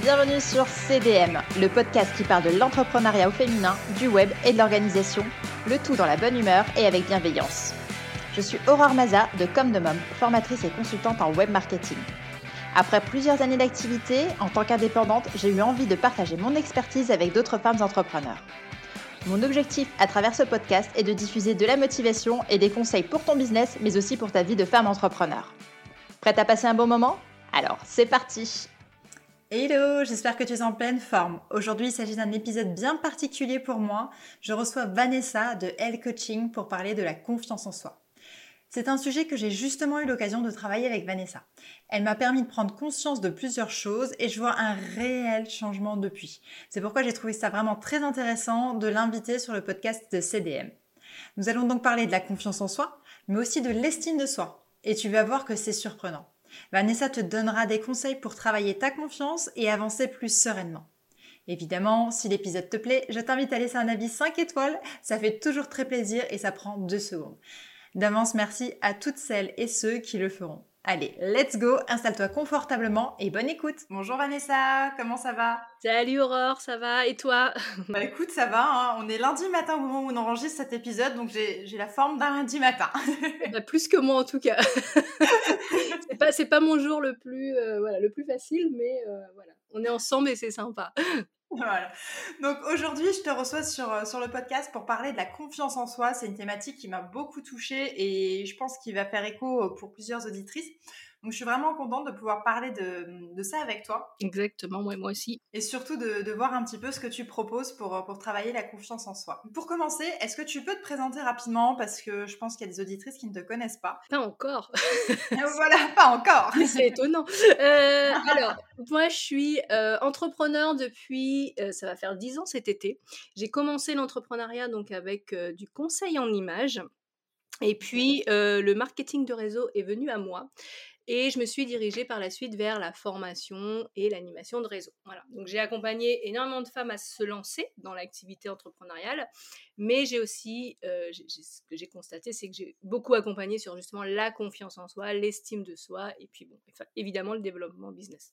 bienvenue sur CDM, le podcast qui parle de l'entrepreneuriat au féminin, du web et de l'organisation, le tout dans la bonne humeur et avec bienveillance. Je suis Aurore Maza de Comme de Mom, formatrice et consultante en web marketing. Après plusieurs années d'activité, en tant qu'indépendante, j'ai eu envie de partager mon expertise avec d'autres femmes entrepreneurs. Mon objectif à travers ce podcast est de diffuser de la motivation et des conseils pour ton business, mais aussi pour ta vie de femme entrepreneur. Prête à passer un bon moment? Alors, c'est parti Hello, j'espère que tu es en pleine forme. Aujourd'hui, il s'agit d'un épisode bien particulier pour moi. Je reçois Vanessa de L Coaching pour parler de la confiance en soi. C'est un sujet que j'ai justement eu l'occasion de travailler avec Vanessa. Elle m'a permis de prendre conscience de plusieurs choses et je vois un réel changement depuis. C'est pourquoi j'ai trouvé ça vraiment très intéressant de l'inviter sur le podcast de CDM. Nous allons donc parler de la confiance en soi, mais aussi de l'estime de soi. Et tu vas voir que c'est surprenant. Vanessa te donnera des conseils pour travailler ta confiance et avancer plus sereinement. Évidemment, si l'épisode te plaît, je t'invite à laisser un avis 5 étoiles, ça fait toujours très plaisir et ça prend 2 secondes. D'avance, merci à toutes celles et ceux qui le feront. Allez, let's go, installe-toi confortablement et bonne écoute. Bonjour Vanessa, comment ça va? Salut Aurore, ça va? Et toi? Bah écoute, ça va, hein. on est lundi matin au moment où on enregistre cet épisode, donc j'ai la forme d'un lundi matin. bah, plus que moi en tout cas. c'est pas, pas mon jour le plus, euh, voilà, le plus facile, mais euh, voilà, on est ensemble et c'est sympa. Voilà. Donc aujourd'hui, je te reçois sur, euh, sur le podcast pour parler de la confiance en soi. C'est une thématique qui m'a beaucoup touchée et je pense qu'il va faire écho euh, pour plusieurs auditrices. Donc, je suis vraiment contente de pouvoir parler de, de ça avec toi. Exactement, moi, moi aussi. Et surtout de, de, voir un petit peu ce que tu proposes pour, pour travailler la confiance en soi. Pour commencer, est-ce que tu peux te présenter rapidement? Parce que je pense qu'il y a des auditrices qui ne te connaissent pas Pas encore. voilà, pas encore. C'est étonnant. Euh, alors, moi, je suis euh, entrepreneur depuis, euh, ça va faire 10 ans cet été. J'ai commencé l'entrepreneuriat donc avec euh, du conseil en images. Et puis, euh, le marketing de réseau est venu à moi. Et je me suis dirigée par la suite vers la formation et l'animation de réseau. Voilà. Donc j'ai accompagné énormément de femmes à se lancer dans l'activité entrepreneuriale, mais j'ai aussi, euh, ce que j'ai constaté, c'est que j'ai beaucoup accompagné sur justement la confiance en soi, l'estime de soi, et puis bon, évidemment le développement business.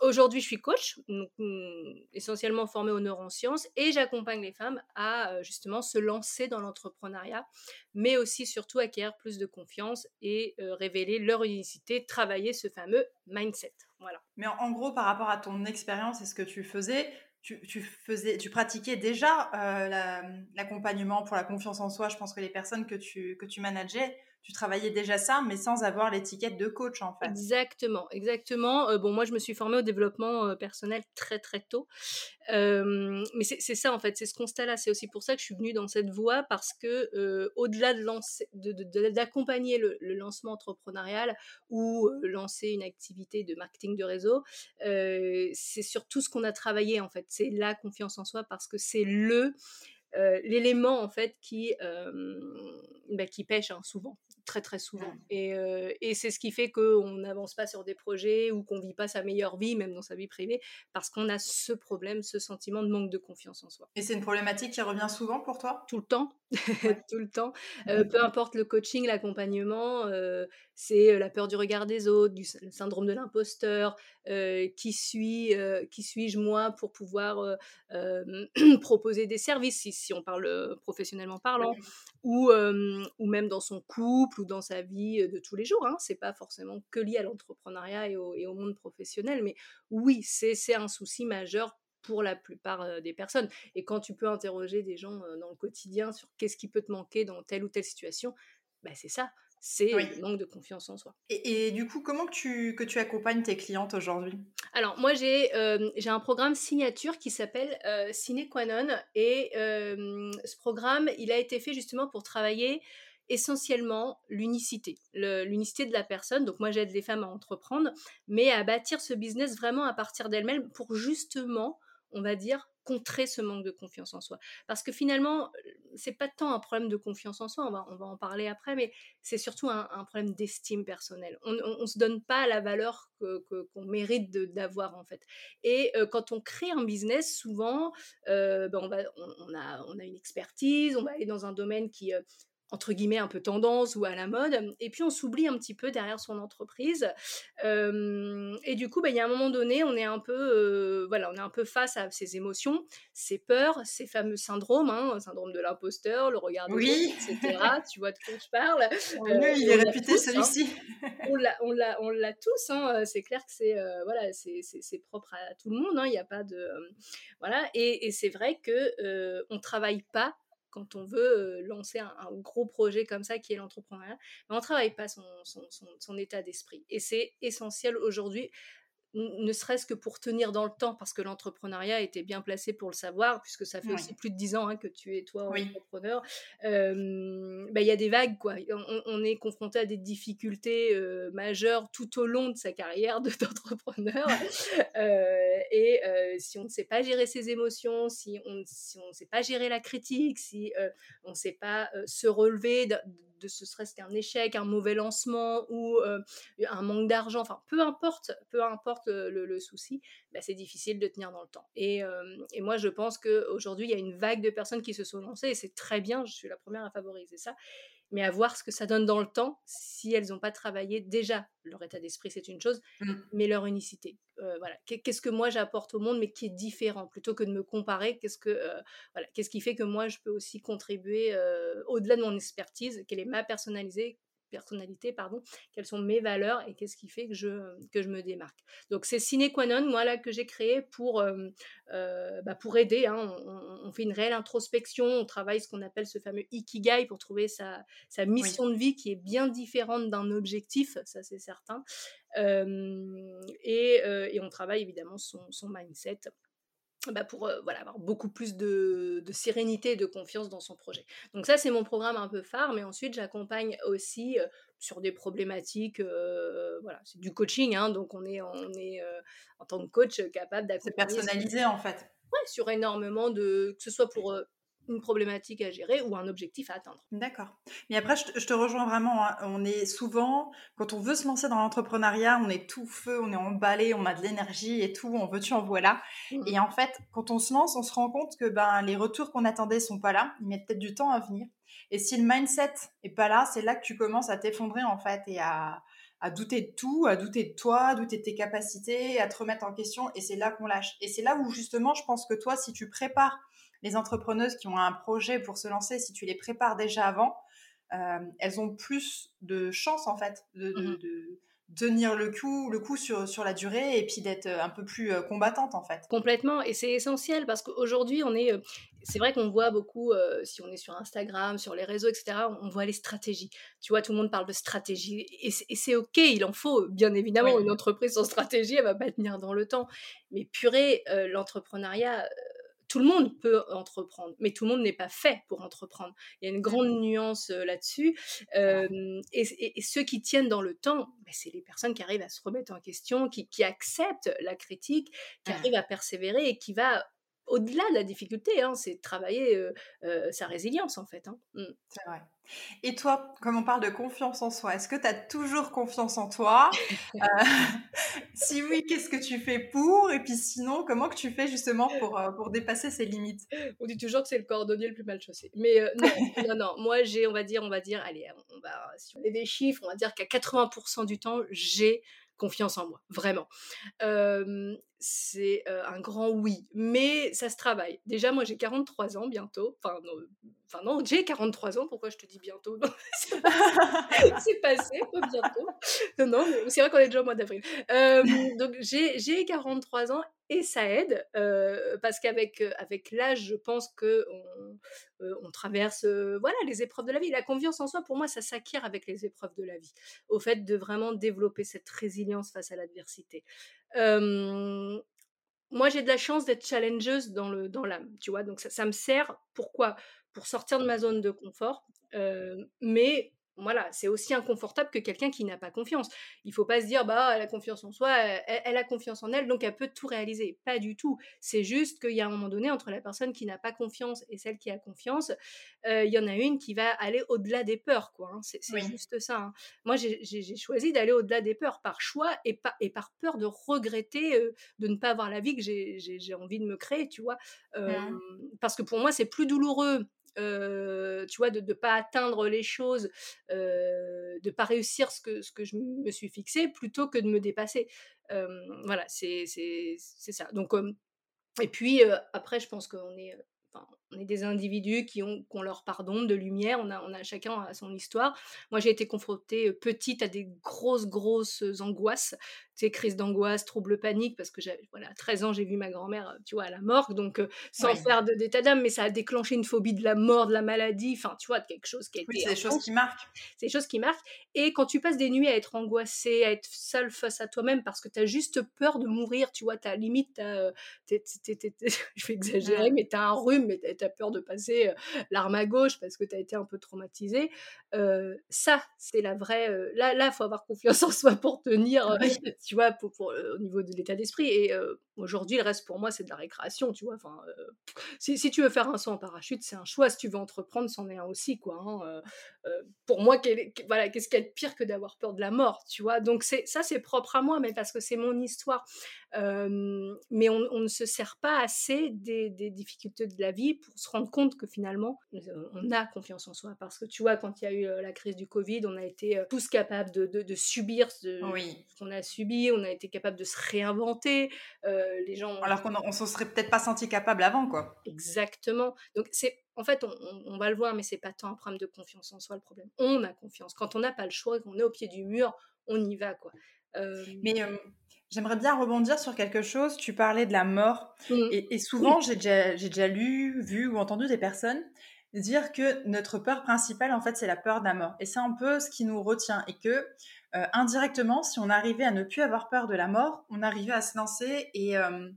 Aujourd'hui, je suis coach, donc, mm, essentiellement formée aux neurosciences, et j'accompagne les femmes à justement se lancer dans l'entrepreneuriat, mais aussi surtout acquérir plus de confiance et révéler leur unicité, travailler ce fameux mindset. Voilà. Mais en, gros, par rapport à ton expérience et ce que tu faisais, tu, faisais, tu pratiquais déjà euh, l'accompagnement pour la confiance en soi. Je pense que les personnes que tu, que tu manageais, tu travaillais déjà ça, mais sans avoir l'étiquette de coach en fait. Exactement, exactement. Euh, bon, moi, je me suis formée au développement euh, personnel très très tôt, euh, mais c'est ça en fait, c'est ce constat-là. C'est aussi pour ça que je suis venue dans cette voie parce que au-delà de d'accompagner le, lancement entrepreneurial ou lancer une activité de marketing de réseau, c'est surtout ce qu'on a travaillé en fait. C'est la confiance en soi parce que c'est le l'élément en fait qui, bah, qui pêche hein, souvent très très souvent. Et, euh, et c'est ce qui fait qu'on n'avance pas sur des projets ou qu'on vit pas sa meilleure vie, même dans sa vie privée, parce qu'on a ce problème, ce sentiment de manque de confiance en soi. Et c'est une problématique qui revient souvent pour toi? Tout le temps, tout le temps. Euh, peu importe le coaching, l'accompagnement, euh, c'est la peur du regard des autres, du syndrome de l'imposteur, qui suis qui suis-je moi pour pouvoir proposer des services, si, si on parle professionnellement parlant, ou, ou même dans son couple ou dans sa vie de tous les jours. Hein. C'est pas forcément que lié à l'entrepreneuriat et au, et au, monde professionnel, mais oui, c'est un souci majeur pour la plupart des personnes. Et quand tu peux interroger des gens dans le quotidien sur qu'est-ce qui peut te manquer dans telle ou telle situation, bah c'est ça, c'est oui. le manque de confiance en soi. Et, et, du coup, comment que tu, que tu accompagnes tes clientes aujourd'hui? Alors, moi, j'ai euh, un programme signature qui s'appelle euh, Sine Qua Non. Et euh, ce programme, il a été fait justement pour travailler essentiellement l'unicité, l'unicité de la personne. Donc moi j'aide les femmes à entreprendre, mais à bâtir ce business vraiment à partir d'elles-mêmes pour justement, on va dire, contrer ce manque de confiance en soi. Parce que finalement, c'est pas tant un problème de confiance en soi, on va, on va en parler après, mais c'est surtout un, problème d'estime personnelle. On, se donne pas la valeur qu'on que, qu mérite d'avoir en fait. Et euh, quand on crée un business, souvent, euh, ben on, va, on, a, on a une expertise, on va aller dans un domaine qui... Entre guillemets un peu tendance ou à la mode, et puis on s'oublie un petit peu derrière son entreprise. et du coup, bah, il y a un moment donné, on est un peu, voilà, on est un peu face à ses émotions, ses peurs, ces fameux syndromes, hein, syndrome de l'imposteur, le regard des oui. etc. tu vois de quoi je parle? oui, il est réputé hein. celui-ci. on l'a, on l'a tous. Hein, c'est clair que c'est, voilà, c'est, propre à tout le monde. Il n'y a pas de, voilà. Et, et c'est vrai que on travaille pas quand on veut lancer un, gros projet comme ça qui est l'entrepreneuriat, on ne travaille pas son état d'esprit. Et c'est essentiel aujourd'hui ne serait-ce que pour tenir dans le temps, parce que l'entrepreneuriat était bien placé pour le savoir, puisque ça fait aussi plus de dix ans hein, que tu es toi entrepreneur. Bah, il y a des vagues, quoi. On, est confronté à des difficultés majeures tout au long de sa carrière d'entrepreneur. et si on ne sait pas gérer ses émotions, si on si ne sait pas gérer la critique, si on ne sait pas se relever de, ce serait un échec, un mauvais lancement ou un manque d'argent, enfin peu importe, peu importe le, souci, bah, c'est difficile de tenir dans le temps. Et, et moi je pense qu'aujourd'hui il y a une vague de personnes qui se sont lancées et c'est très bien, je suis la première à favoriser ça mais à voir ce que ça donne dans le temps si elles n'ont pas travaillé déjà leur état d'esprit, c'est une chose, mmh. mais leur unicité. Euh, voilà, qu'est-ce que moi j'apporte au monde, mais qui est différent, plutôt que de me comparer. Qu'est-ce que euh, voilà, qu'est-ce qui fait que moi je peux aussi contribuer euh, au-delà de mon expertise, quelle est ma personnalisée, personnalité, pardon, quelles sont mes valeurs et qu'est-ce qui fait que je, que je me démarque. Donc c'est sine qua non, moi là, que j'ai créé pour, euh, euh, bah, pour aider. Hein. on, fait une réelle introspection, on travaille ce qu'on appelle ce fameux ikigai pour trouver sa, sa mission de vie qui est bien différente d'un objectif, ça c'est certain. Euh, et, et, on travaille évidemment son, son mindset bah, pour voilà, avoir beaucoup plus de, sérénité et de confiance dans son projet. Donc ça, c'est mon programme un peu phare, mais ensuite, j'accompagne aussi sur des problématiques, voilà, c'est du coaching, hein, donc on est, on est en tant que coach capable d'accompagner. C'est personnalisé en fait. Ouais, sur énormément de, que ce soit pour une problématique à gérer ou un objectif à atteindre. D'accord. Mais après, je te, rejoins vraiment. Hein. On est souvent, quand on veut se lancer dans l'entrepreneuriat, on est tout feu, on est emballé, on a de l'énergie et tout, on veut tu en voilà. Mmh. Et en fait, quand on se lance, on se rend compte que ben, les retours qu'on attendait sont pas là. Ils mettent peut-être du temps à venir. Et si le mindset est pas là, c'est là que tu commences à t'effondrer en fait et à, à douter de tout, à douter de toi, à douter de tes capacités, à te remettre en question. Et c'est là qu'on lâche. Et c'est là où justement, je pense que toi, si tu prépares les entrepreneuses qui ont un projet pour se lancer, si tu les prépares déjà avant, euh, elles ont plus de chances en fait de, mmh tenir le coup, le coup sur, sur la durée et puis d'être euh, un peu plus euh, combattante en fait. Complètement, et c'est essentiel parce qu'aujourd'hui on est, c'est vrai qu'on voit beaucoup, si on est sur Instagram, sur les réseaux, etc., on voit les stratégies. Tu vois, tout le monde parle de stratégie et c'est ok, il en faut, bien évidemment, une entreprise sans stratégie, elle va pas tenir dans le temps. Mais purée, l'entrepreneuriat tout le monde peut entreprendre, mais tout le monde n'est pas fait pour entreprendre. Il y a une grande nuance là-dessus. et, ceux qui tiennent dans le temps, bah, c'est les personnes qui arrivent à se remettre en question, qui, acceptent la critique, qui arrivent à persévérer et qui va au-delà de la difficulté, hein, c'est travailler sa résilience en fait. Hein. Mmh. C'est vrai. Et toi, comme on parle de confiance en soi, est-ce que tu as toujours confiance en toi? Euh, Si oui, qu'est-ce que tu fais pour? Et puis sinon, comment que tu fais justement pour, pour dépasser ces limites? On dit toujours que c'est le cordonnier le plus mal chaussé. Mais non, non, non, moi j'ai, on va dire, on va dire, allez, on va, si on a des chiffres, on va dire qu'à 80% du temps, j'ai confiance en moi, vraiment. C'est un grand oui, mais ça se travaille. Déjà, moi, j'ai 43 ans bientôt. Enfin, non, enfin, non j'ai 43 ans. Pourquoi je te dis bientôt? C'est passé, pas bientôt. Non, non, c'est vrai qu'on est déjà au mois d'avril. donc, j'ai 43 ans et ça aide parce qu'avec avec l'âge, je pense que on, on traverse voilà les épreuves de la vie. La confiance en soi, pour moi, ça s'acquiert avec les épreuves de la vie. Au fait de vraiment développer cette résilience face à l'adversité. Moi, j'ai de la chance d'être challengeuse dans le dans l'âme, tu vois? Donc ça, ça, me sert. Pourquoi? Pour sortir de ma zone de confort, mais voilà, c'est aussi inconfortable que quelqu'un qui n'a pas confiance. Il faut pas se dire, bah, elle a confiance en soi, elle, a confiance en elle, donc elle peut tout réaliser. Pas du tout. C'est juste qu'il y a un moment donné, entre la personne qui n'a pas confiance et celle qui a confiance, euh, il y en a une qui va aller au-delà des peurs, quoi. Hein. C'est juste ça. Hein. Moi, j'ai choisi d'aller au-delà des peurs par choix et, par, et par peur de regretter euh, de ne pas avoir la vie que j'ai envie de me créer, tu vois. Mmh. Parce que pour moi, c'est plus douloureux tu vois, de ne pas atteindre les choses, de ne pas réussir ce que, ce que je me suis fixé, plutôt que de me dépasser. voilà, c'est ça. Donc, et puis, après, je pense qu'on est on est des individus qui ont, qui ont leur pardon de lumière, on a, on a chacun à son histoire. Moi, j'ai été confrontée petite à des grosses, grosses angoisses sais, crise d'angoisse, trouble panique, parce que voilà, à 13 ans, j'ai vu ma grand-mère, tu vois, à la morgue, donc sans faire d'état d'âme, mais ça a déclenché une phobie de la mort, de la maladie, enfin, tu vois, quelque chose qui a oui, c'est des choses qui marquent. C'est des choses qui marquent. Et quand tu passes des nuits à être angoissée, à être seule face à toi-même, parce que tu as juste peur de mourir, tu vois, tu as limite, je vais exagérer, mais tu as un rhume, mais tu as peur de passer l'arme à gauche parce que tu as été un peu traumatisé. Ça, c'est la vraie. là, il faut avoir confiance en soi pour tenir tu vois, pour, au niveau de l'état d'esprit. Et aujourd'hui, le reste pour moi, c'est de la récréation, tu vois. Enfin, si, si, tu veux faire un saut en parachute, c'est un choix. Si tu veux entreprendre, c'en est un aussi, quoi. Hein, pour moi, voilà, qu'est-ce qu'il y a de pire que d'avoir peur de la mort, tu vois? Donc c'est ça, c'est propre à moi, mais parce que c'est mon histoire. mais on, ne se sert pas assez des, des, difficultés de la vie pour se rendre compte que finalement, on a confiance en soi. Parce que tu vois, quand il y a eu la crise du Covid, on a été tous capables de, de, subir ce, ce qu'on a subi on a été capable de se réinventer. Euh, les gens. Alors qu'on ne se serait peut-être pas senti capable avant, quoi. Exactement. Donc c'est, en fait, on, va le voir, mais c'est pas tant un problème de confiance en soi le problème. On a confiance. Quand on n'a pas le choix, qu'on est au pied du mur, on y va, quoi. Euh, mais euh, J'aimerais bien rebondir sur quelque chose. Tu parlais de la mort. Mmh. Et, souvent, j'ai déjà, déjà, lu, vu ou entendu des personnes dire que notre peur principale, en fait, c'est la peur de la mort. Et c'est un peu ce qui nous retient. Et que euh, indirectement, si on arrivait à ne plus avoir peur de la mort, on arrivait à se lancer et euh,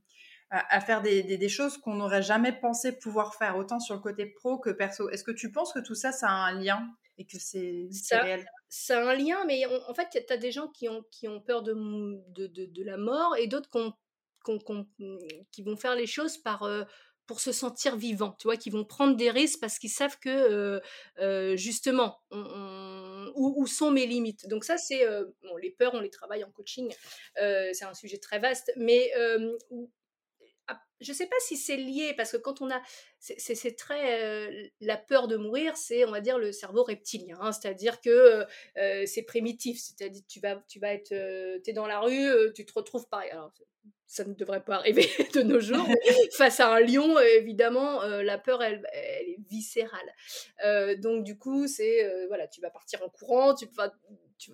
à, faire des, choses qu'on n'aurait jamais pensé pouvoir faire, autant sur le côté pro que perso. Est-ce que tu penses que tout ça, ça a un lien et que c'est réel? Ça a un lien, mais en fait, tu as des gens qui ont, qui ont peur de, de, la mort et d'autres qui vont faire les choses par... Euh, se sentir vivant, tu vois, qui vont prendre des risques parce qu'ils savent que justement, où, sont mes limites. Donc ça, c'est bon, les peurs, on les travaille en coaching, c'est un sujet très vaste, mais je ne sais pas si c'est lié parce que quand on a, c'est très la peur de mourir, c'est on va dire le cerveau reptilien, hein, c'est-à-dire que c'est primitif, c'est-à-dire tu vas, tu vas être, es dans la rue, tu te retrouves pareil. Alors, ça ne devrait pas arriver de nos jours. Face à un lion, évidemment, euh, la peur, elle, est viscérale. Euh, donc, du coup, c'est, euh, voilà, tu vas partir en courant, tu vas,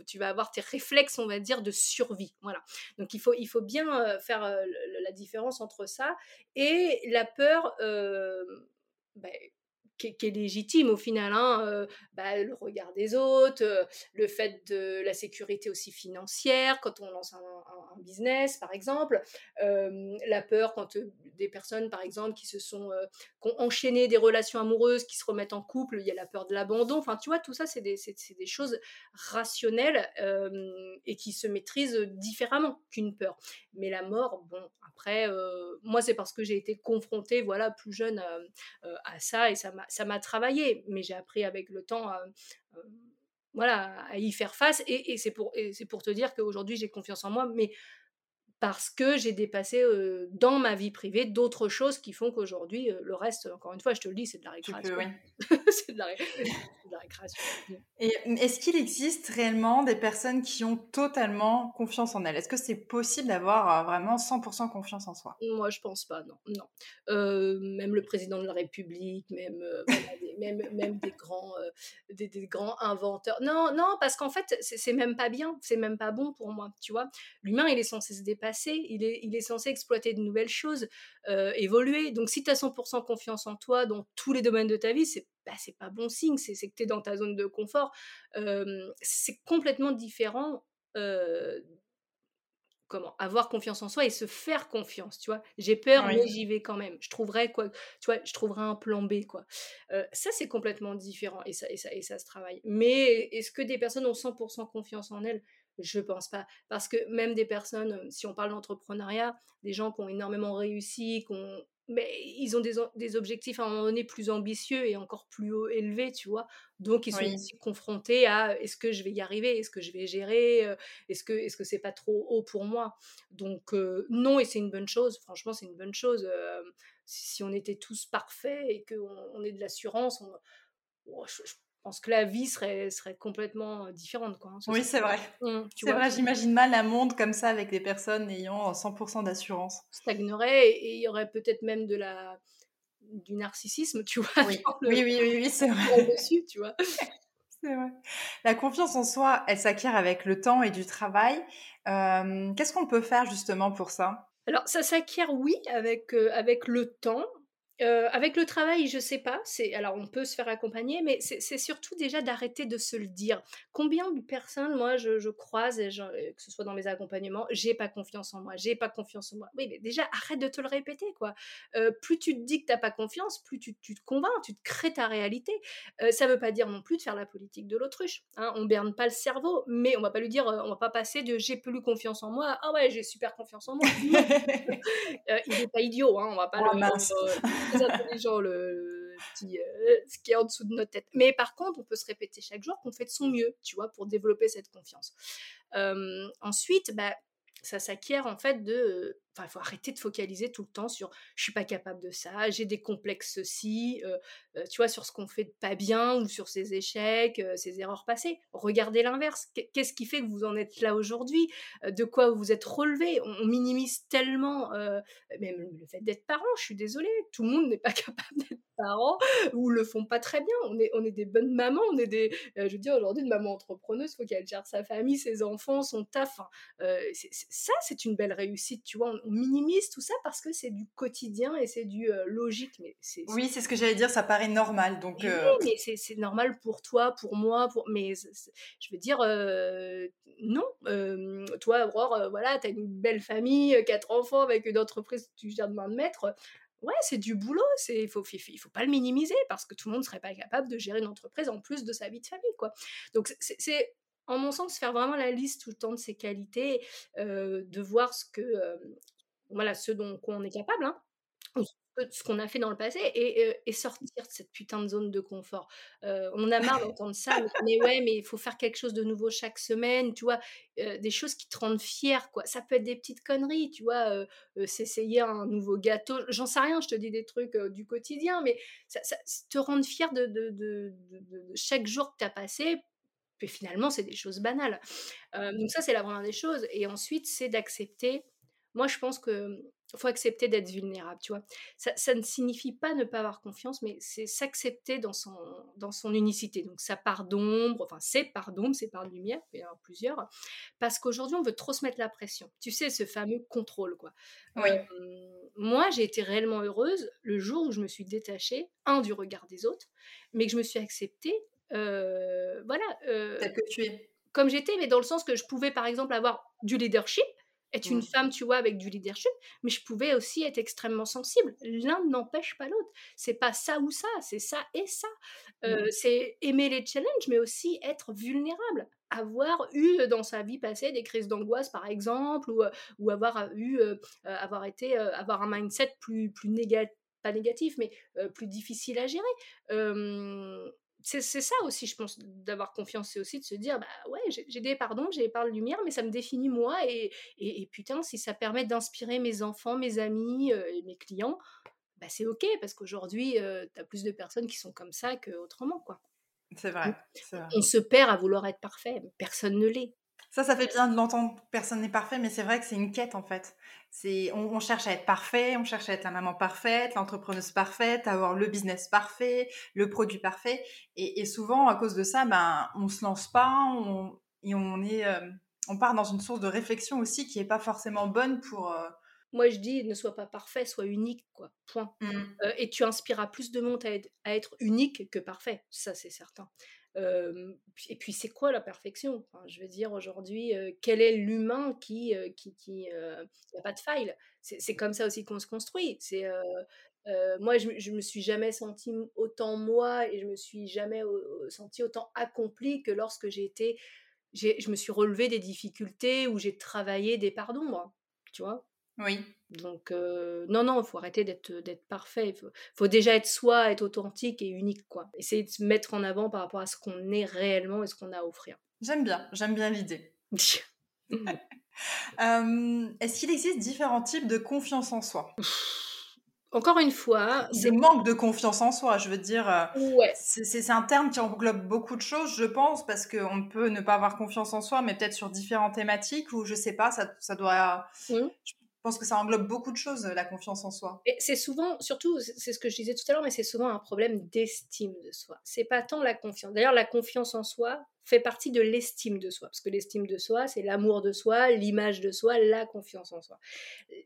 tu, vas avoir tes réflexes, on va dire, de survie. Voilà. Donc, il faut, bien faire la différence entre ça et la peur. Ben, qui, est légitime au final, hein, euh, bah, le regard des autres, euh, le fait de la sécurité aussi financière quand on lance un, business par exemple, euh, la peur quand des personnes par exemple qui se sont qui ont enchaîné des relations amoureuses, qui se remettent en couple, il y a la peur de l'abandon, enfin tu vois tout ça c'est des, des, choses rationnelles et qui se maîtrisent différemment qu'une peur. Mais la mort, bon après moi c'est parce que j'ai été confrontée voilà plus jeune à ça et ça m'a ça m'a travaillé, mais j'ai appris avec le temps à, euh, voilà, à y faire face. Et, c'est pour, te dire qu'aujourd'hui, j'ai confiance en moi, mais parce que j'ai dépassé dans ma vie privée d'autres choses qui font qu'aujourd'hui, le reste, encore une fois, je te le dis, c'est de la récréation. c'est de, la récréation. Et est-ce qu'il existe réellement des personnes qui ont totalement confiance en elles? Est-ce que c'est possible d'avoir vraiment 100% confiance en soi? Moi, je pense pas, non. non. même le président de la République, même, des, même, même des, grands, des, des, grands inventeurs. Non, non, parce qu'en fait, c'est même pas bien, c'est même pas bon pour moi, tu vois? L'humain, il est censé se dépasser il est, il est censé exploiter de nouvelles choses, euh, évoluer. Donc si tu as 100% confiance en toi dans tous les domaines de ta vie, c'est bah, c'est pas bon signe, c'est que tu es dans ta zone de confort. Euh, c'est complètement différent. Euh, comment avoir confiance en soi et se faire confiance tu vois j'ai peur mais j'y vais quand même je trouverai quoi tu vois je trouverai un plan B quoi ça c'est complètement différent et ça, et ça et ça se travaille mais est-ce que des personnes ont 100% confiance en elles? Je pense pas. Parce que même des personnes, euh, si on parle d'entrepreneuriat, des gens qui ont énormément réussi, qui ont mais ils ont des, des, objectifs à un moment donné plus ambitieux et encore plus haut élevés, tu vois. Donc ils sont aussi confrontés à est-ce que je vais y arriver, est-ce que je vais gérer, euh, est-ce que est-ce que c'est pas trop haut pour moi? Donc euh, non et c'est une bonne chose. Franchement c'est une bonne chose. si, on était tous parfaits et qu'on on ait de l'assurance, oh, je, pense que la vie serait, serait complètement différente. Quoi, hein, oui, c'est vrai. Mmh, c'est vrai, j'imagine mal un monde comme ça avec des personnes ayant 100% d'assurance. Stagnerait et il y aurait peut-être même de la du narcissisme, tu vois. Oui, oui, oui, oui, c'est vrai. Dessus, tu vois. c'est vrai. La confiance en soi, elle s'acquiert avec le temps et du travail. Qu'est-ce qu'on peut faire justement pour ça? Alors, ça s'acquiert, oui, avec, avec le temps. Euh, avec le travail, je sais pas. C'est alors on peut se faire accompagner, mais c'est surtout déjà d'arrêter de se le dire. Combien de personnes, moi, je, croise, et euh, que ce soit dans mes accompagnements, j'ai pas confiance en moi, j'ai pas confiance en moi. Oui, mais déjà arrête de te le répéter, quoi. Euh, plus tu te dis que t'as pas confiance, plus tu, te convaincs, tu te crées ta réalité. ça veut pas dire non plus de faire la politique de l'autruche. Hein. On berne pas le cerveau, mais on va pas lui dire, on va pas passer de j'ai plus confiance en moi, ah ouais, j'ai super confiance en moi. il est pas idiot, hein, on va pas oh, le très intelligent, le, petit, euh, ce qui est en dessous de notre tête. Mais par contre, on peut se répéter chaque jour qu'on fait de son mieux, tu vois, pour développer cette confiance. Euh, ensuite, bah, ça s'acquiert en fait de il faut arrêter de focaliser tout le temps sur je suis pas capable de ça, j'ai des complexes ceci, euh, euh, tu vois, sur ce qu'on fait pas bien ou sur ses échecs, euh, ses erreurs passées. Regardez l'inverse. Qu'est-ce qui fait que vous en êtes là aujourd'hui? De quoi vous êtes relevé? On, minimise tellement, même le fait d'être parent, je suis désolée, tout le monde n'est pas capable d'être parent ou le font pas très bien. On est, on est des bonnes mamans, on est des, je veux dire, aujourd'hui, une maman entrepreneuse, faut qu'elle gère sa famille, ses enfants, son taf. ça, c'est une belle réussite, tu vois minimise tout ça parce que c'est du quotidien et c'est du euh, logique. Mais c'est, oui, c'est ce que j'allais dire, ça paraît normal. Donc, mais, euh, mais c'est, normal pour toi, pour moi, pour... mais je veux dire, euh, non. toi, Aurore, voilà, tu as une belle famille, quatre enfants avec une entreprise que tu gères de main de maître. Ouais, c'est du boulot, il faut, il faut pas le minimiser parce que tout le monde ne serait pas capable de gérer une entreprise en plus de sa vie de famille. quoi. Donc c'est en mon sens, faire vraiment la liste tout le temps de ses qualités, de voir ce que, voilà, ce dont on est capable, hein, ce qu'on a fait dans le passé et, sortir de cette putain de zone de confort. on a marre d'entendre ça, mais, ouais, mais il faut faire quelque chose de nouveau chaque semaine, tu vois, des choses qui te rendent fier, quoi. Ça peut être des petites conneries, tu vois, s'essayer un nouveau gâteau, j'en sais rien, je te dis des trucs du quotidien, mais ça, te rendre fier de, de, chaque jour que tu as passé. Puis finalement, c'est des choses banales. donc ça, c'est la première des choses. Et ensuite, c'est d'accepter moi, je pense que faut accepter d'être vulnérable, tu vois. Ça, ne signifie pas ne pas avoir confiance, mais c'est s'accepter dans son, dans son unicité. Donc, sa part d'ombre, enfin, c'est part d'ombre, c'est part de lumière, il y en a plusieurs, parce qu'aujourd'hui, on veut trop se mettre la pression. Tu sais, ce fameux contrôle, quoi. Oui. moi, j'ai été réellement heureuse le jour où je me suis détachée, un, du regard des autres, mais que je me suis acceptée, voilà. Telle que tu es. Comme j'étais, mais dans le sens que je pouvais, par exemple, avoir du leadership, être une mmh. femme, tu vois, avec du leadership, mais je pouvais aussi être extrêmement sensible. L'un n'empêche pas l'autre. C'est pas ça ou ça, c'est ça et ça. Euh, mmh. C'est aimer les challenges, mais aussi être vulnérable. Avoir eu dans sa vie passée des crises d'angoisse, par exemple, ou, ou avoir eu, avoir été, avoir un mindset plus, plus négatif pas négatif, mais plus difficile à gérer c'est ça aussi, je pense, d'avoir confiance, c'est aussi de se dire, bah ouais, j'ai des pardons, j'ai des parts de lumière, mais ça me définit moi, et, et, putain, si ça permet d'inspirer mes enfants, mes amis euh, et mes clients, bah c'est ok, parce qu'aujourd'hui, euh, tu as plus de personnes qui sont comme ça qu'autrement, quoi. C'est vrai, vrai, On se perd à vouloir être parfait, personne ne l'est. Ça, ça fait bien de l'entendre. Personne n'est parfait, mais c'est vrai que c'est une quête en fait. C'est, on, cherche à être parfait, on cherche à être la maman parfaite, l'entrepreneuse parfaite, avoir le business parfait, le produit parfait. Et, souvent, à cause de ça, ben, on se lance pas, on, et on est, euh, on part dans une source de réflexion aussi qui est pas forcément bonne pour. Euh, Moi, je dis, ne sois pas parfait, sois unique, quoi. Point. Mmh. Euh, et tu inspireras plus de monde à être, à être unique que parfait. Ça, c'est certain et puis c'est quoi la perfection? Je veux dire aujourd'hui, quel est l'humain qui qui qui a pas de faille? C'est comme ça aussi qu'on se construit. C'est moi je, je me suis jamais senti autant moi et je me suis jamais senti autant accompli que lorsque j'ai été je me suis relevé des difficultés où j'ai travaillé des pardons moi tu vois? Oui. Donc, non, non, il faut arrêter d'être, d'être parfait. Il faut, déjà être soi, être authentique et unique, quoi. Essayer de se mettre en avant par rapport à ce qu'on est réellement et ce qu'on a à offrir. J'aime bien, j'aime bien l'idée. Est-ce qu'il existe différents types de confiance en soi? Encore une fois, c'est manque de confiance en soi. Je veux dire, ouais. c'est un terme qui englobe beaucoup de choses, je pense, parce qu'on peut ne pas avoir confiance en soi, mais peut-être sur différentes thématiques ou je sais pas, ça, ça doit. Mmh. Je pense que ça englobe beaucoup de choses, la confiance en soi. C'est souvent, surtout, c'est ce que je disais tout à l'heure, mais c'est souvent un problème d'estime de soi. C'est pas tant la confiance. D'ailleurs, la confiance en soi, fait partie de l'estime de soi, parce que l'estime de soi, c'est l'amour de soi, l'image de soi, la confiance en soi.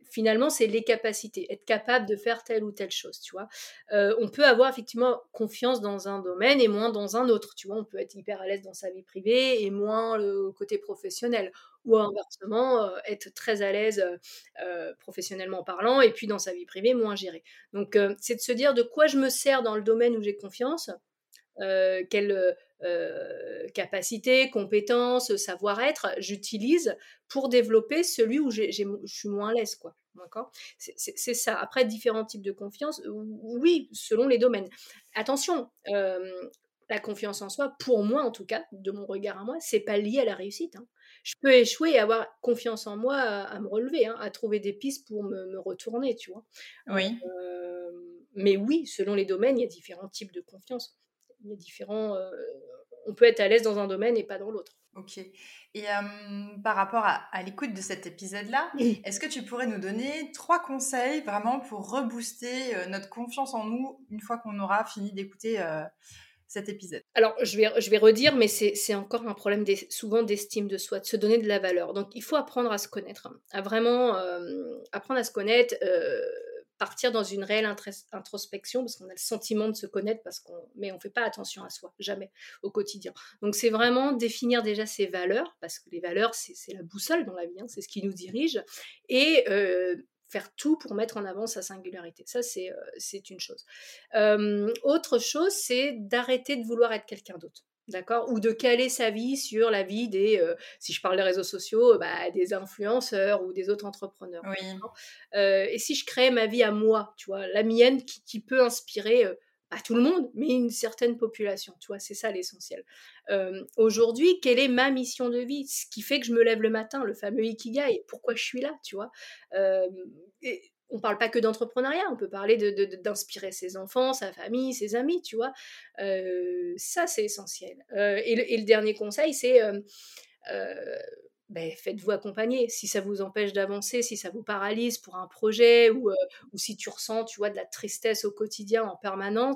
Finalement, c'est les capacités, être capable de faire telle ou telle chose, tu vois. Euh, on peut avoir effectivement confiance dans un domaine et moins dans un autre, tu vois. On peut être hyper à l'aise dans sa vie privée et moins le côté professionnel, ou inversement, euh, être très à l'aise euh, professionnellement parlant et puis dans sa vie privée, moins géré. Donc, c'est de se dire de quoi je me sers dans le domaine où j'ai confiance, quelle euh, capacités, compétences, savoir-être, j'utilise pour développer celui où je suis moins à l'aise, quoi. D'accord? C'est ça. Après, différents types de confiance, oui, selon les domaines. Attention, euh, la confiance en soi, pour moi en tout cas, de mon regard à moi, c'est pas lié à la réussite. Hein. Je peux échouer et avoir confiance en moi à, me relever, hein, à trouver des pistes pour me, retourner, tu vois. Oui. Euh, mais oui, selon les domaines, il y a différents types de confiance. Il y a différents on peut être à l'aise dans un domaine et pas dans l'autre. Ok. Et par rapport à, l'écoute de cet épisode-là, est-ce que tu pourrais nous donner trois conseils vraiment pour rebooster euh, notre confiance en nous une fois qu'on aura fini d'écouter euh, cet épisode? Alors, je vais, je vais redire, mais c'est encore un problème souvent d'estime de soi, de se donner de la valeur. Donc, il faut apprendre à se connaître, hein, à vraiment apprendre à se connaître partir dans une réelle introspection parce qu'on a le sentiment de se connaître parce qu'on mais on fait pas attention à soi jamais au quotidien. Donc c'est vraiment définir déjà ses valeurs parce que les valeurs c'est la boussole dans la vie hein, c'est ce qui nous dirige et euh, faire tout pour mettre en avant sa singularité. Ça c'est euh, une chose. Euh, autre chose c'est d'arrêter de vouloir être quelqu'un d'autre d'accord? Ou de caler sa vie sur la vie des, euh, si je parle des réseaux sociaux, bah, des influenceurs ou des autres entrepreneurs. Euh, et si je crée ma vie à moi, tu vois, la mienne qui, peut inspirer euh, pas tout le monde, mais une certaine population, tu vois, c'est ça l'essentiel. Aujourd'hui, quelle est ma mission de vie? Ce qui fait que je me lève le matin, le fameux ikigai, pourquoi je suis là, tu vois? Et, on parle pas que d'entrepreneuriat, on peut parler d'inspirer de, ses enfants, sa famille, ses amis, tu vois. Euh, ça, c'est essentiel. Euh, et, le, dernier conseil, c'est euh, ben, faites-vous accompagner. Si ça vous empêche d'avancer, si ça vous paralyse pour un projet ou, ou si tu ressens, tu vois, de la tristesse au quotidien en permanence,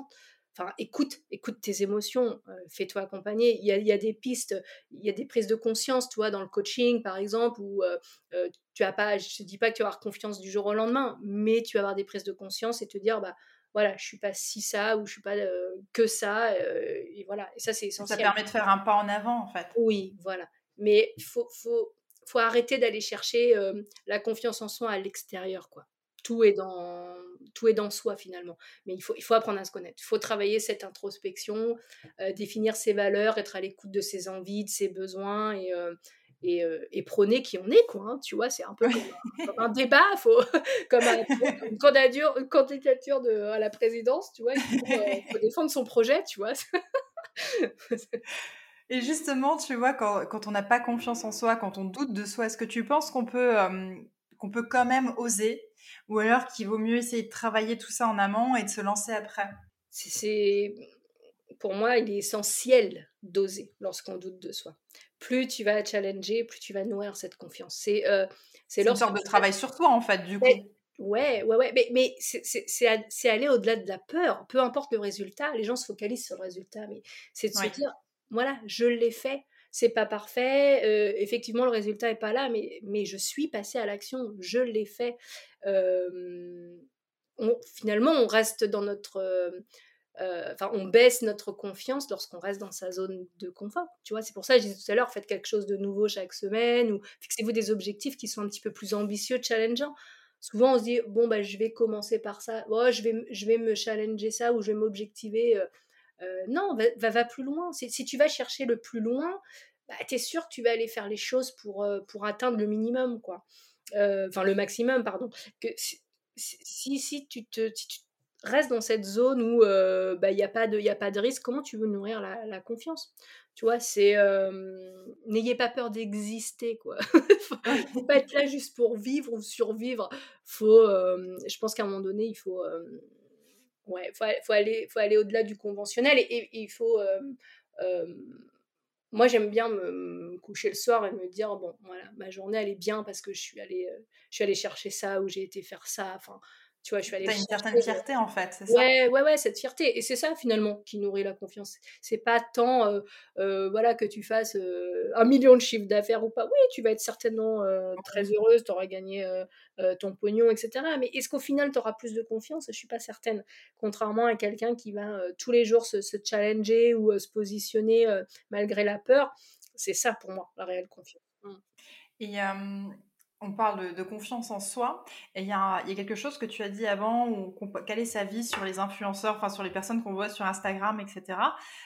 enfin, écoute, écoute tes émotions, euh, fais-toi accompagner. Il y, a, des pistes, il y a des prises de conscience, toi, dans le coaching, par exemple, où euh, euh, tu as pas, je ne dis pas que tu vas avoir confiance du jour au lendemain, mais tu vas avoir des prises de conscience et te dire, bah, voilà, je suis pas si ça ou je suis pas que ça, et voilà. Et ça, c'est essentiel. Ça permet de faire un pas en avant, en fait. Oui, voilà. Mais il faut, faut, faut arrêter d'aller chercher la confiance en soi à l'extérieur, quoi tout est dans tout est dans soi finalement. Mais il faut, il faut apprendre à se connaître. Il faut travailler cette introspection, euh, définir ses valeurs, être à l'écoute de ses envies, de ses besoins et, euh, euh, et, prôner qui on est, quoi. Hein, tu vois, c'est un peu comme, un débat, faut, comme une candidature, une candidature de, à la présidence, tu vois. Il faut, défendre son projet, tu vois. Et justement, tu vois, quand, quand on n'a pas confiance en soi, quand on doute de soi, est-ce que tu penses qu'on peut, qu'on peut quand même oser ou alors qu'il vaut mieux essayer de travailler tout ça en amont et de se lancer après C'est pour moi, il est essentiel d'oser lorsqu'on doute de soi. Plus tu vas challenger, plus tu vas nourrir cette confiance. C'est euh, c'est une sorte de travail sur toi en fait, du coup. Ouais, ouais, ouais, mais, mais c'est aller au-delà de la peur. Peu importe le résultat, les gens se focalisent sur le résultat, mais c'est de se dire, voilà, je l'ai fait, c'est pas parfait, euh, effectivement le résultat est pas là, mais, je suis passée à l'action, je l'ai fait. finalement, on reste dans notre, euh, enfin, on baisse notre confiance lorsqu'on reste dans sa zone de confort. Tu vois, c'est pour ça que je disais tout à l'heure, faites quelque chose de nouveau chaque semaine ou fixez-vous des objectifs qui sont un petit peu plus ambitieux, challengeants. Souvent, on se dit bon bah je vais commencer par ça, oh, je vais je vais me challenger ça ou je vais m'objectiver. Euh, non, va, va, plus loin. Si tu vas chercher le plus loin, bah, tu es sûr que tu vas aller faire les choses pour, euh, pour atteindre le minimum, quoi. Euh, enfin, le maximum, pardon. Que si, si, tu te, reste dans cette zone où bah, il n'y a, pas de, a pas de risque. Comment tu veux nourrir la, confiance? Tu vois, c'est n'ayez pas peur d'exister, quoi. faut, faut pas être là juste pour vivre ou survivre. Faut, je pense qu'à un moment donné, il faut, ouais, faut, aller, au-delà du conventionnel et, il faut moi j'aime bien me, coucher le soir et me dire bon voilà ma journée elle est bien parce que je suis allée je suis allée chercher ça ou j'ai été faire ça enfin tu vois, je suis allée. T'as une certaine fierté en fait, c'est ça? Ouais, ouais, ouais, cette fierté. Et c'est ça finalement qui nourrit la confiance. C'est pas tant, euh, euh, voilà, que tu fasses euh, un million de chiffres d'affaires ou pas. Oui, tu vas être certainement très heureuse, tu auras gagné ton pognon, etc. Mais est-ce qu'au final, tu auras plus de confiance? Je suis pas certaine. Contrairement à quelqu'un qui va tous les jours se, se challenger ou se positionner malgré la peur. C'est ça pour moi, la réelle confiance. Et on parle de, confiance en soi. Et il y, a quelque chose que tu as dit avant, quelle est sa vie sur les influenceurs, enfin sur les personnes qu'on voit sur Instagram, etc.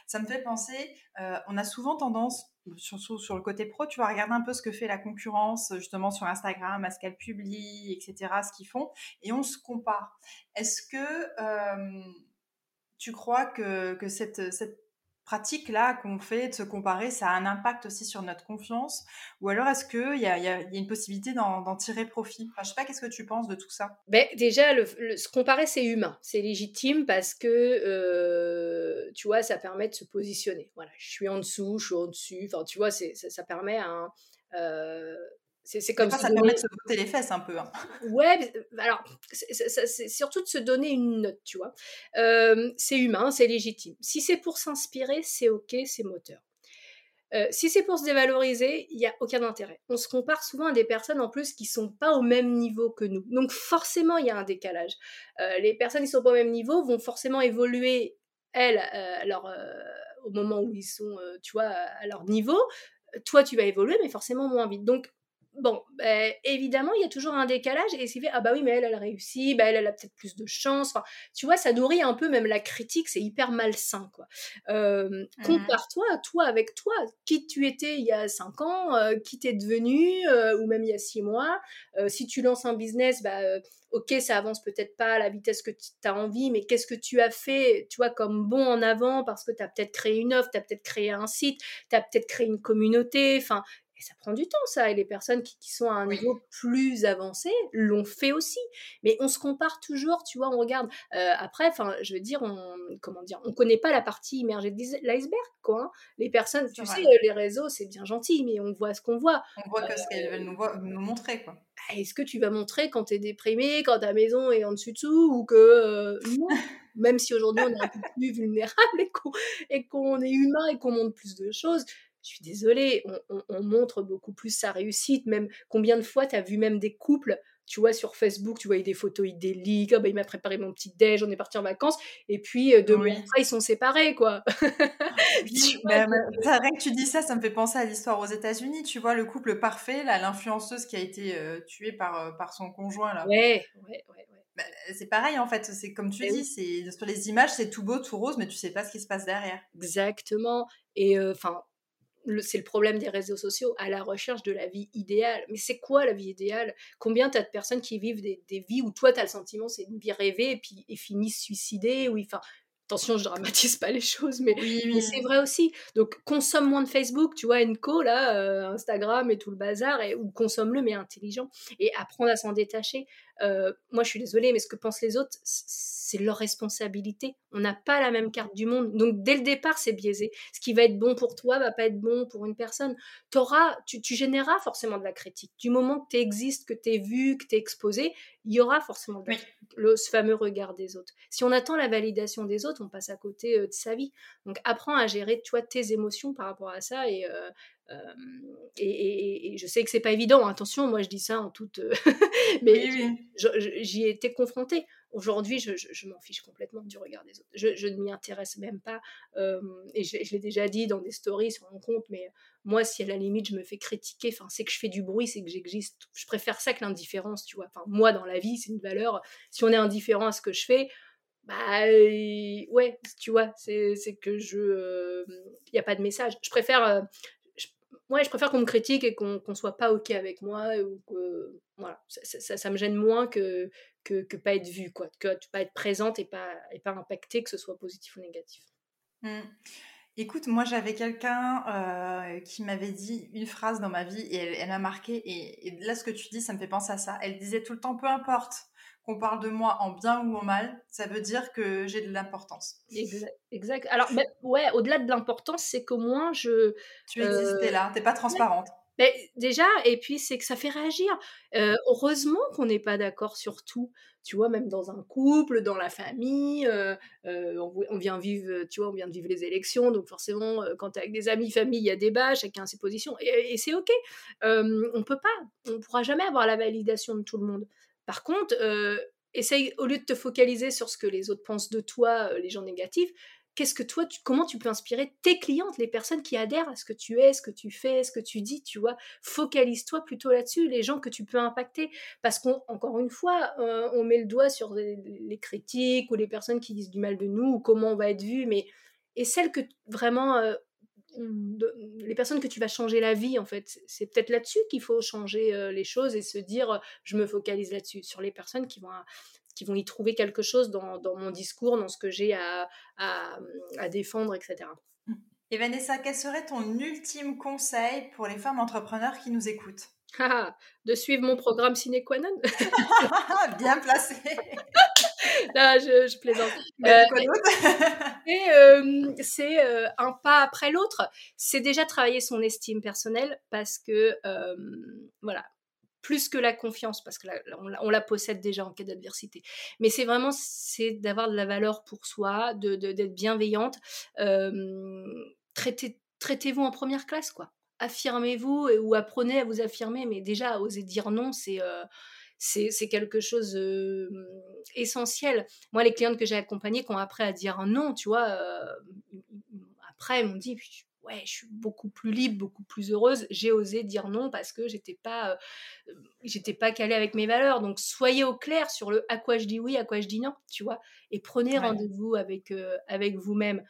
Ça me fait penser, euh, on a souvent tendance, surtout sur le côté pro, tu vas regarder un peu ce que fait la concurrence, justement sur Instagram, à ce qu'elle publie, etc., ce qu'ils font, et on se compare. Est-ce que euh, tu crois que, que cette pratique-là qu'on fait de se comparer, ça a un impact aussi sur notre confiance? Ou alors est-ce qu'il y, y, a une possibilité d'en tirer profit? Enfin, Je sais pas, qu'est-ce que tu penses de tout ça? Ben, Déjà, le, se comparer, c'est humain, c'est légitime parce que, euh, tu vois, ça permet de se positionner. Voilà, je suis en dessous, je suis au-dessus, enfin, tu vois, ça, ça permet un... Euh, c'est comme ça, ça permet de se botter les fesses un peu. Hein. Ouais, alors, c'est surtout de se donner une note, tu vois. Euh, c'est humain, c'est légitime. Si c'est pour s'inspirer, c'est ok, c'est moteur. Euh, si c'est pour se dévaloriser, il n'y a aucun intérêt. On se compare souvent à des personnes en plus qui sont pas au même niveau que nous. Donc forcément, il y a un décalage. Euh, les personnes qui sont pas au même niveau vont forcément évoluer, elles, alors, au moment où ils sont, tu vois, à leur niveau. Toi, tu vas évoluer, mais forcément moins vite. Donc, bon, ben, évidemment, il y a toujours un décalage et c'est fait, ah bah oui, mais elle, elle a réussi, bah elle, elle a peut-être plus de chance. Enfin, tu vois, ça nourrit un peu même la critique, c'est hyper malsain, quoi. Euh, Compare-toi, toi avec toi, qui tu étais il y a cinq ans, euh, qui t'es devenu, euh, ou même il y a six mois. Euh, si tu lances un business, bah ok, ça avance peut-être pas à la vitesse que tu as envie, mais qu'est-ce que tu as fait, tu vois, comme bon en avant, parce que tu as peut-être créé une offre, tu as peut-être créé un site, tu as peut-être créé une communauté, enfin, et ça prend du temps, ça. Et les personnes qui, sont à un niveau plus avancé l'ont fait aussi. Mais on se compare toujours, tu vois, on regarde. Euh, après, enfin, je veux dire, on, comment dire, on connaît pas la partie immergée de l'iceberg, quoi. Hein. Les personnes, tu sais, les réseaux, c'est bien gentil, mais on voit ce qu'on voit. On voit que ce qu'elles veulent nous, nous, montrer, quoi. Ah, est-ce que tu vas montrer quand tu es déprimé, quand ta maison est en dessus-dessous, ou que euh, non Même si aujourd'hui on est un peu plus vulnérable et qu'on est humain et qu'on montre plus de choses, je suis désolée, on, montre beaucoup plus sa réussite. Même combien de fois tu as vu même des couples, tu vois, sur Facebook, tu voyais des photos idylliques, oh, bah, il m'a préparé mon petit déj, on est parti en vacances, et puis euh, deux mois après, ils sont séparés, quoi. Bah, bah, rien que tu dis ça, ça me fait penser à l'histoire aux États-Unis, tu vois, le couple parfait, l'influenceuse qui a été euh, tuée par, euh, par son conjoint, là. Ouais, ouais, ouais. c'est pareil en fait, c'est comme tu dis, c'est sur les images c'est tout beau, tout rose, mais tu sais pas ce qui se passe derrière. Exactement. Et enfin, c'est le problème des réseaux sociaux, à la recherche de la vie idéale. Mais c'est quoi la vie idéale? Combien t'as de personnes qui vivent des, vies où toi, t'as le sentiment c'est une vie rêvée et puis finissent suicidés ou Attention, je dramatise pas les choses, mais, c'est vrai aussi. Donc, consomme moins de Facebook, tu vois, Enco, là, euh, Instagram et tout le bazar, et, ou consomme-le, mais intelligent. Et apprendre à s'en détacher. Euh, moi, je suis désolée, mais ce que pensent les autres, c'est leur responsabilité. On n'a pas la même carte du monde. Donc, dès le départ, c'est biaisé. Ce qui va être bon pour toi va pas être bon pour une personne. Tu, tu généreras forcément de la critique. Du moment que tu existes, que tu es vu, que tu es exposé, il y aura forcément de le, ce fameux regard des autres. Si on attend la validation des autres, on passe à côté de sa vie. Donc, apprends à gérer, toi, tes émotions par rapport à ça et euh, et, je sais que c'est pas évident, attention, moi je dis ça en toute. mais j'y ai été confrontée. Aujourd'hui, je, m'en fiche complètement du regard des autres. Je, ne m'y intéresse même pas. et je, l'ai déjà dit dans des stories sur mon compte, mais moi, si à la limite je me fais critiquer, c'est que je fais du bruit, c'est que j'existe. Je préfère ça que l'indifférence, tu vois. Enfin, moi, dans la vie, c'est une valeur. Si on est indifférent à ce que je fais, bah ouais, tu vois, c'est que je. Il n'y a pas de message. Je préfère ouais, je préfère qu'on me critique et qu'on ne soit pas OK avec moi. Ou que, voilà, ça, ça, me gêne moins que, que, que, pas être vue, quoi. Que pas être présente et pas, et pas impactée, que ce soit positif ou négatif. Mmh. Écoute, moi j'avais quelqu'un euh, qui m'avait dit une phrase dans ma vie et elle, m'a marqué. Et, là, ce que tu dis, ça me fait penser à ça. Elle disait tout le temps, peu importe qu'on parle de moi en bien ou en mal, ça veut dire que j'ai de l'importance. Exact. Alors, ouais, au-delà de l'importance, c'est qu'au moins je. Tu existais euh, là, t'es pas transparente. déjà, et puis c'est que ça fait réagir. Euh, heureusement qu'on n'est pas d'accord sur tout. Tu vois, même dans un couple, dans la famille, euh, on, vient vivre, tu vois, on vient de vivre les élections, donc forcément, quand avec des amis, famille, il y a débat, chacun a ses positions, et, et c'est ok. on peut pas, on pourra jamais avoir la validation de tout le monde. Par contre, euh, essaye, au lieu de te focaliser sur ce que les autres pensent de toi, euh, les gens négatifs, qu'est-ce que toi, comment tu peux inspirer tes clientes, les personnes qui adhèrent à ce que tu es, ce que tu fais, ce que tu dis, tu vois? Focalise-toi plutôt là-dessus, les gens que tu peux impacter. Parce qu'encore une fois, euh, on met le doigt sur les, critiques ou les personnes qui disent du mal de nous ou comment on va être vu, mais et celles que vraiment les personnes que tu vas changer la vie, en fait. C'est peut-être là-dessus qu'il faut changer euh, les choses et se dire, euh, je me focalise là-dessus, sur les personnes qui vont, qui vont y trouver quelque chose dans, dans mon discours, dans ce que j'ai à, à, à, défendre, etc. Et Vanessa, quel serait ton ultime conseil pour les femmes entrepreneurs qui nous écoutent? De suivre mon programme sine qua non. Bien placé. Là, je, je plaisante. Euh, c'est euh, un pas après l'autre. C'est déjà travailler son estime personnelle parce que, euh, voilà, plus que la confiance, parce que on, la possède déjà en cas d'adversité. Mais c'est vraiment c'est d'avoir de la valeur pour soi, de, d'être bienveillante. traitez, traitez-vous en première classe, quoi affirmez-vous ou apprenez à vous affirmer, mais déjà oser dire non, c'est euh, c'est quelque chose essentiel. Moi, les clientes que j'ai accompagnées qui ont appris à dire non, tu vois, euh, après, elles m'ont dit, ouais, je suis beaucoup plus libre, beaucoup plus heureuse. J'ai osé dire non parce que j'étais pas, euh, j'étais pas calée avec mes valeurs. Donc, soyez au clair sur le à quoi je dis oui, à quoi je dis non, tu vois, et prenez rendez-vous avec, avec vous-même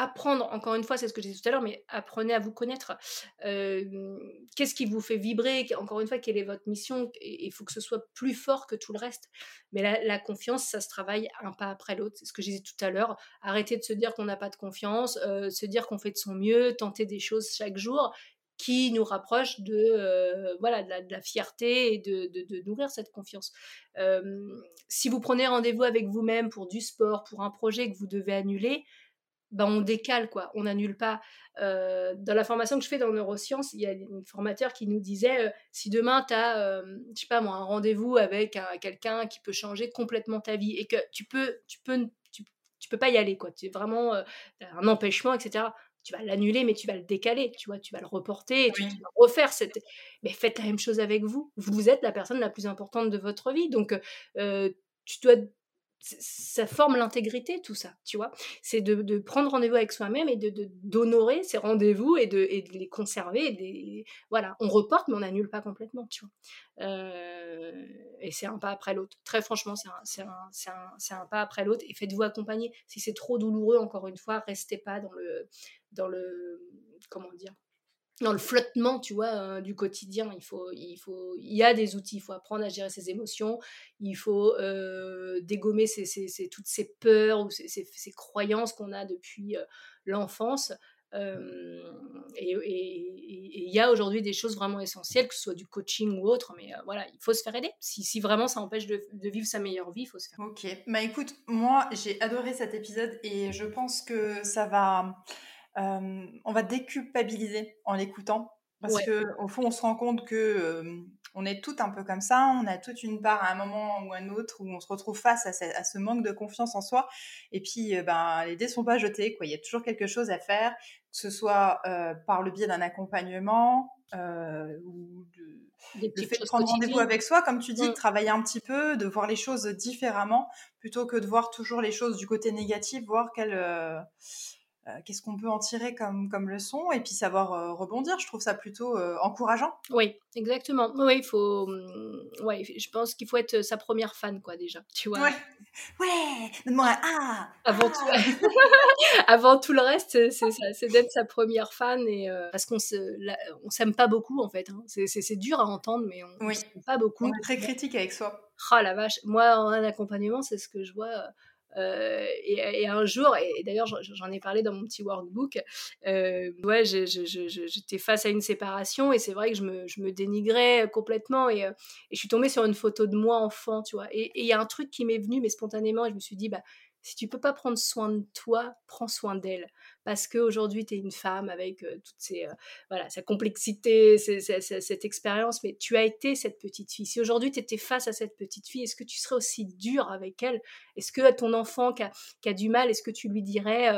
apprendre, encore une fois, c'est ce que j'ai dit tout à l'heure, mais apprenez à vous connaître. Qu'est-ce qui vous fait vibrer? Encore une fois, quelle est votre mission? Il faut que ce soit plus fort que tout le reste. Mais la, confiance, ça se travaille un pas après l'autre. C'est ce que j'ai dit tout à l'heure. Arrêtez de se dire qu'on n'a pas de confiance, se dire qu'on fait de son mieux, tenter des choses chaque jour qui nous rapprochent de, voilà, de la, fierté et de, nourrir cette confiance. si vous prenez rendez-vous avec vous-même pour du sport, pour un projet que vous devez annuler, ben on décale, quoi, on n'annule pas. Euh, dans la formation que je fais dans neurosciences, il y a un formateur qui nous disait euh, si demain tu as, euh, je sais pas moi, un rendez-vous avec quelqu'un qui peut changer complètement ta vie et que tu peux, tu peux, tu, peux pas y aller, quoi, tu es vraiment un empêchement, etc. Tu vas l'annuler, mais tu vas le décaler, tu vois, tu vas le reporter, et tu, vas refaire cette. Mais faites la même chose avec vous. Vous êtes la personne la plus importante de votre vie, donc tu dois ça forme l'intégrité, tout ça, tu vois? C'est de, prendre rendez-vous avec soi-même et de d'honorer ces rendez-vous et de, les conserver. Et voilà, on reporte, mais on n'annule pas complètement, tu vois? Euh, et c'est un pas après l'autre. Très franchement, c'est un, un, pas après l'autre. Et faites-vous accompagner. Si c'est trop douloureux, encore une fois, restez pas dans le, dans le, comment dire, dans le flottement, tu vois, euh, du quotidien. Il faut, il faut, il y a des outils. Il faut apprendre à gérer ses émotions. Il faut euh, dégommer toutes ces peurs ou ces, croyances qu'on a depuis euh, l'enfance. et il y a aujourd'hui des choses vraiment essentielles, que ce soit du coaching ou autre, mais voilà, il faut se faire aider. Si, vraiment ça empêche de, vivre sa meilleure vie, il faut se faire. Ok, bah écoute, moi j'ai adoré cet épisode et je pense que ça va on va déculpabiliser en l'écoutant. Parce qu'au au fond, on se rend compte que on est toutes un peu comme ça. On a toute une part à un moment ou à un autre où on se retrouve face à ce, manque de confiance en soi. Et puis, ben, les dés sont pas jetés. Quoi. Il y a toujours quelque chose à faire, que ce soit par le biais d'un accompagnement ou de, de fait de prendre rendez-vous avec soi, comme tu dis, de mmh. travailler un petit peu, de voir les choses différemment, plutôt que de voir toujours les choses du côté négatif, voir quelle qu'est-ce qu'on peut en tirer comme, comme leçon et puis savoir rebondir? Je trouve ça plutôt encourageant. Oui, exactement. Oui, il faut. Ouais, je pense qu'il faut être sa première fan, quoi, déjà. Tu vois. Ouais, ouais donne-moi un ah, avant, Tout... avant tout le reste, c'est ça, c'est d'être sa première fan et parce qu'on se, on s'aime pas beaucoup en fait. Hein. C'est dur à entendre, mais on, oui. s'aime pas beaucoup. On est très critique avec soi. Oh la vache, moi en accompagnement, c'est ce que je vois euh, et, un jour, et, d'ailleurs j'en ai parlé dans mon petit workbook, euh, ouais, j'étais face à une séparation et c'est vrai que je me, dénigrais complètement et, euh, et, je suis tombée sur une photo de moi enfant, tu vois. Et il y a un truc qui m'est venu, mais spontanément, et je me suis dit, bah, si tu peux pas prendre soin de toi, prends soin d'elle. Parce qu'aujourd'hui, tu es une femme avec toute ces, voilà, sa complexité, cette expérience, mais tu as été cette petite fille. Si aujourd'hui, tu étais face à cette petite fille, est-ce que tu serais aussi dur avec elle? Est-ce que ton enfant qui a, qui a, du mal, est-ce que tu lui dirais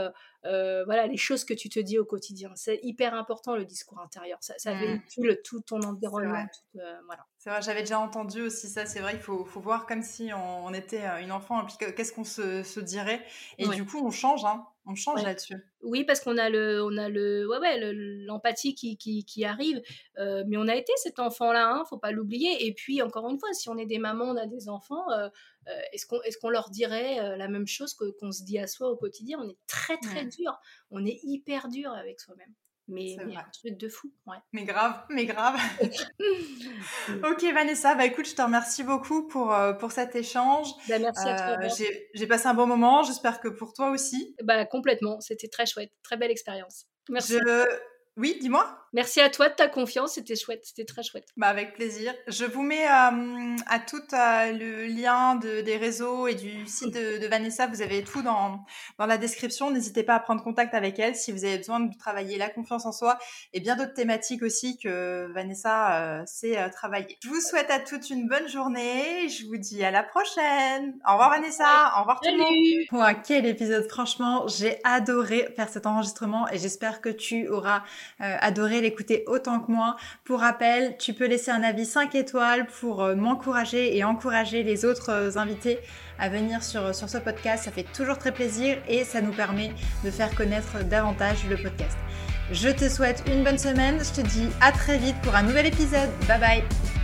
euh, voilà, les choses que tu te dis au quotidien? C'est hyper important le discours intérieur. Ça, ça mmh. véhicule tout ton environnement. Euh, voilà. C'est vrai, j'avais déjà entendu aussi ça. C'est vrai, il faut, faut, voir comme si on, était euh, une enfant et puis qu'est-ce qu'on se, se, dirait? Et du coup, on change, hein. On change là-dessus. Oui, parce qu'on a le, on a le, ouais, ouais, l'empathie qui, qui, qui, arrive. mais on a été cet enfant-là, hein, faut pas l'oublier. Et puis, encore une fois, si on est des mamans, on a des enfants, euh, est-ce qu'on est qu'on leur dirait euh, la même chose qu'on se dit à soi au quotidien? On est très très dur, on est hyper dur avec soi-même. Mais, mais un truc de fou, ouais. Mais grave, mais grave. ok Vanessa, bah écoute, je te remercie beaucoup pour, euh, pour cet échange. Bah, merci à toi. J'ai passé un bon moment, j'espère que pour toi aussi. Bah complètement, c'était très chouette, très belle expérience. Merci. Oui, dis-moi. Merci à toi de ta confiance, c'était chouette, c'était très chouette. Bah avec plaisir. Je vous mets euh, à tout euh, le lien de, des réseaux et du site de, Vanessa. Vous avez tout dans, dans la description. N'hésitez pas à prendre contact avec elle si vous avez besoin de travailler la confiance en soi et bien d'autres thématiques aussi que Vanessa euh, sait travailler. Je vous souhaite à toutes une bonne journée. Je vous dis à la prochaine. Au revoir Vanessa. Au revoir tout le monde. quel épisode. Franchement, j'ai adoré faire cet enregistrement et j'espère que tu auras adoré l'écouter autant que moi. Pour rappel, tu peux laisser un avis 5 étoiles pour euh, m'encourager et encourager les autres euh, invités à venir sur, sur ce podcast. Ça fait toujours très plaisir et ça nous permet de faire connaître davantage le podcast. Je te souhaite une bonne semaine. Je te dis à très vite pour un nouvel épisode. Bye bye